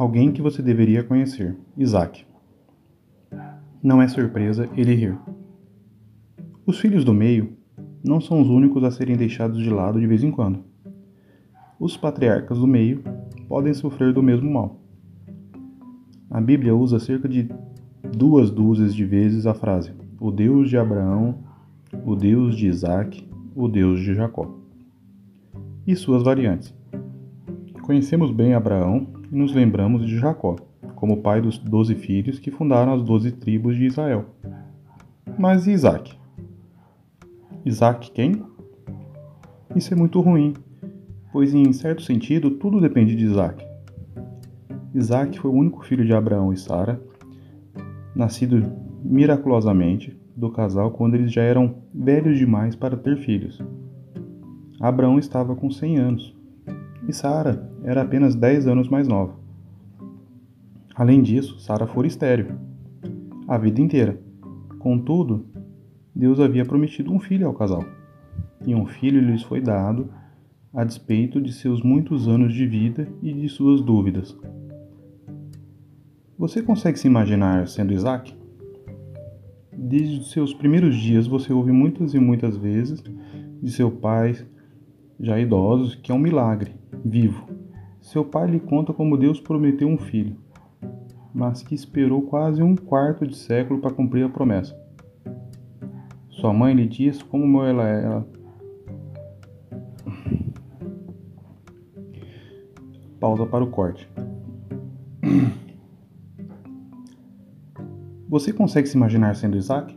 alguém que você deveria conhecer, Isaac. Não é surpresa ele rir. Os filhos do meio não são os únicos a serem deixados de lado de vez em quando. Os patriarcas do meio podem sofrer do mesmo mal. A Bíblia usa cerca de duas dúzias de vezes a frase: o Deus de Abraão, o Deus de Isaac, o Deus de Jacó. E suas variantes. Conhecemos bem Abraão nos lembramos de Jacó, como pai dos doze filhos que fundaram as doze tribos de Israel. Mas e Isaac? Isaac quem? Isso é muito ruim, pois em certo sentido tudo depende de Isaac. Isaac foi o único filho de Abraão e Sara, nascido miraculosamente do casal quando eles já eram velhos demais para ter filhos. Abraão estava com 100 anos e Sara era apenas 10 anos mais nova. Além disso, Sara fora estéril a vida inteira. Contudo, Deus havia prometido um filho ao casal, e um filho lhes foi dado a despeito de seus muitos anos de vida e de suas dúvidas. Você consegue se imaginar sendo Isaac? Desde os seus primeiros dias você ouve muitas e muitas vezes de seu pai, já idosos, que é um milagre, vivo. Seu pai lhe conta como Deus prometeu um filho, mas que esperou quase um quarto de século para cumprir a promessa. Sua mãe lhe diz como ela é. Pausa para o corte. Você consegue se imaginar sendo Isaac?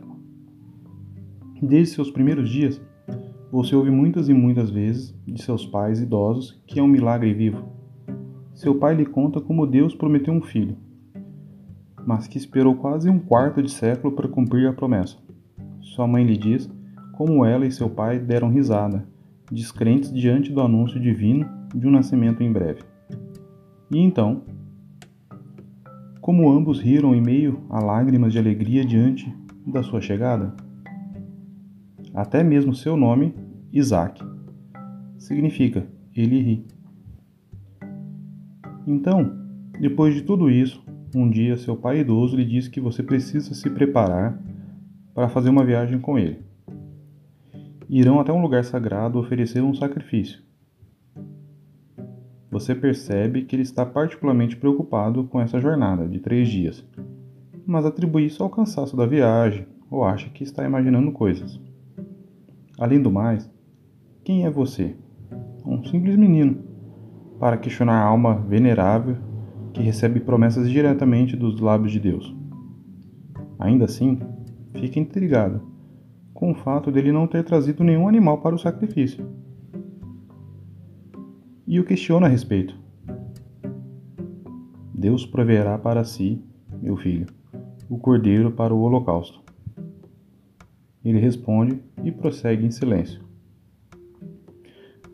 Desde seus primeiros dias, você ouve muitas e muitas vezes de seus pais idosos que é um milagre vivo. Seu pai lhe conta como Deus prometeu um filho, mas que esperou quase um quarto de século para cumprir a promessa. Sua mãe lhe diz como ela e seu pai deram risada, descrentes diante do anúncio divino de um nascimento em breve. E então, como ambos riram em meio a lágrimas de alegria diante da sua chegada. Até mesmo seu nome, Isaac, significa ele ri. Então, depois de tudo isso, um dia seu pai idoso lhe disse que você precisa se preparar para fazer uma viagem com ele. Irão até um lugar sagrado oferecer um sacrifício você percebe que ele está particularmente preocupado com essa jornada de três dias, mas atribui isso ao cansaço da viagem ou acha que está imaginando coisas. Além do mais, quem é você? Um simples menino, para questionar a alma venerável que recebe promessas diretamente dos lábios de Deus. Ainda assim, fica intrigado com o fato dele não ter trazido nenhum animal para o sacrifício e o questiona a respeito. Deus proverá para si, meu filho, o cordeiro para o holocausto. Ele responde e prossegue em silêncio.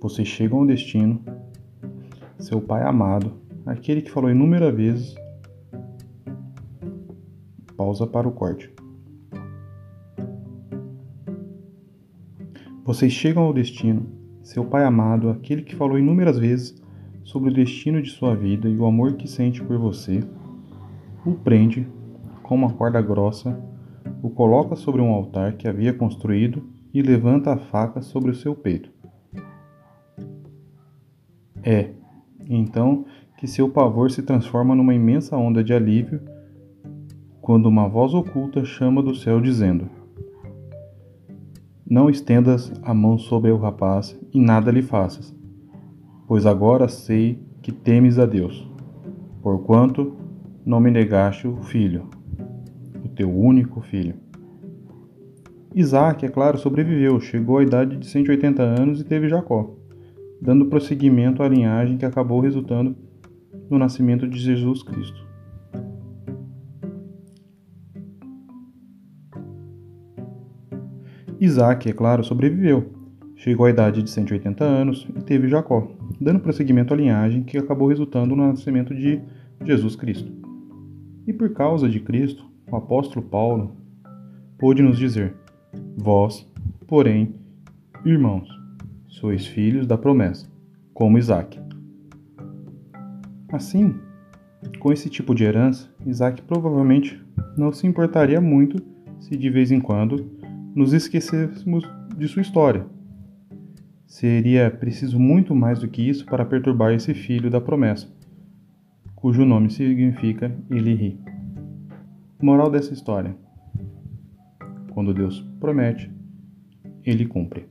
Vocês chegam ao destino, seu pai amado, aquele que falou inúmeras vezes. Pausa para o corte. Vocês chegam ao destino, seu pai amado, aquele que falou inúmeras vezes sobre o destino de sua vida e o amor que sente por você, o prende com uma corda grossa, o coloca sobre um altar que havia construído e levanta a faca sobre o seu peito. É, então, que seu pavor se transforma numa imensa onda de alívio quando uma voz oculta chama do céu dizendo: não estendas a mão sobre o rapaz e nada lhe faças, pois agora sei que temes a Deus, porquanto não me negaste o filho, o teu único filho. Isaac, é claro, sobreviveu, chegou à idade de 180 anos e teve Jacó, dando prosseguimento à linhagem que acabou resultando no nascimento de Jesus Cristo. Isaac, é claro, sobreviveu. Chegou à idade de 180 anos e teve Jacó, dando prosseguimento à linhagem que acabou resultando no nascimento de Jesus Cristo. E por causa de Cristo, o apóstolo Paulo pôde nos dizer: Vós, porém, irmãos, sois filhos da promessa, como Isaac. Assim, Com esse tipo de herança, Isaac provavelmente não se importaria muito se de vez em quando nos esquecêssemos de sua história. Seria preciso muito mais do que isso para perturbar esse filho da promessa, cujo nome significa ele ri. Moral dessa história: quando Deus promete, ele cumpre.